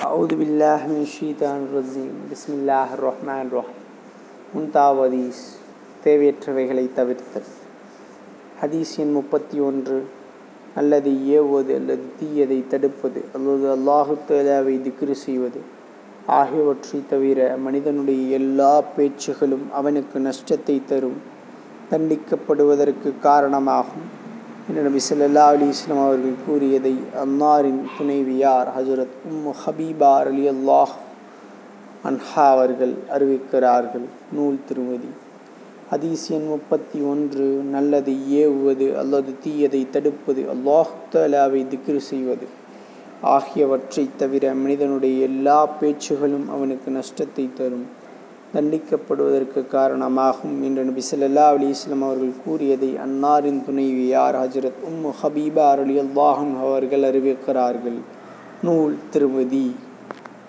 أعوذ بالله من الشيطان الرجيم بسم الله الرحمن الرحيم முன்தாவது ஹதீஸ் தேவையற்றவைகளை தவிர்த்தல் ஹதீஸ் எண் முப்பத்தி ஒன்று அல்லது ஏவுவது அல்லது தீயதை தடுப்பது அல்லது அல்லாஹு தேலாவை திக்ரு செய்வது ஆகியவற்றை தவிர மனிதனுடைய எல்லா பேச்சுகளும் அவனுக்கு நஷ்டத்தை தரும் தண்டிக்கப்படுவதற்கு காரணமாகும் என்று நபி ஸல்லல்லாஹு அலி இஸ்லாம் அவர்கள் கூறியதை அன்னாரின் துணைவியார் ஹசரத் உம் ஹபீபா அலி அல்லாஹ் அன்ஹா அவர்கள் அறிவிக்கிறார்கள். நூல் திருமதி. ஹதீஸ் எண் முப்பத்தி ஒன்று. நல்லதை ஏவுவது அல்லது தீயதை தடுப்பது அல்லாஹ் தலாவை திக்ரு செய்வது. ஆகியவற்றை தவிர மனிதனுடைய எல்லா பேச்சுகளும் அவனுக்கு நஷ்டத்தை தரும். தண்டிக்கப்படுவதற்கு காரணமாகும் என்று நபி ஸல்லல்லா அலிஸ்லாம் அவர்கள் கூறியதை அன்னாரின் துணைவியார் ஹஜரத் உம்மு ஹபீபா அருளியல் அல்லாஹன் அவர்கள் அறிவிக்கிறார்கள். நூல் திருமதி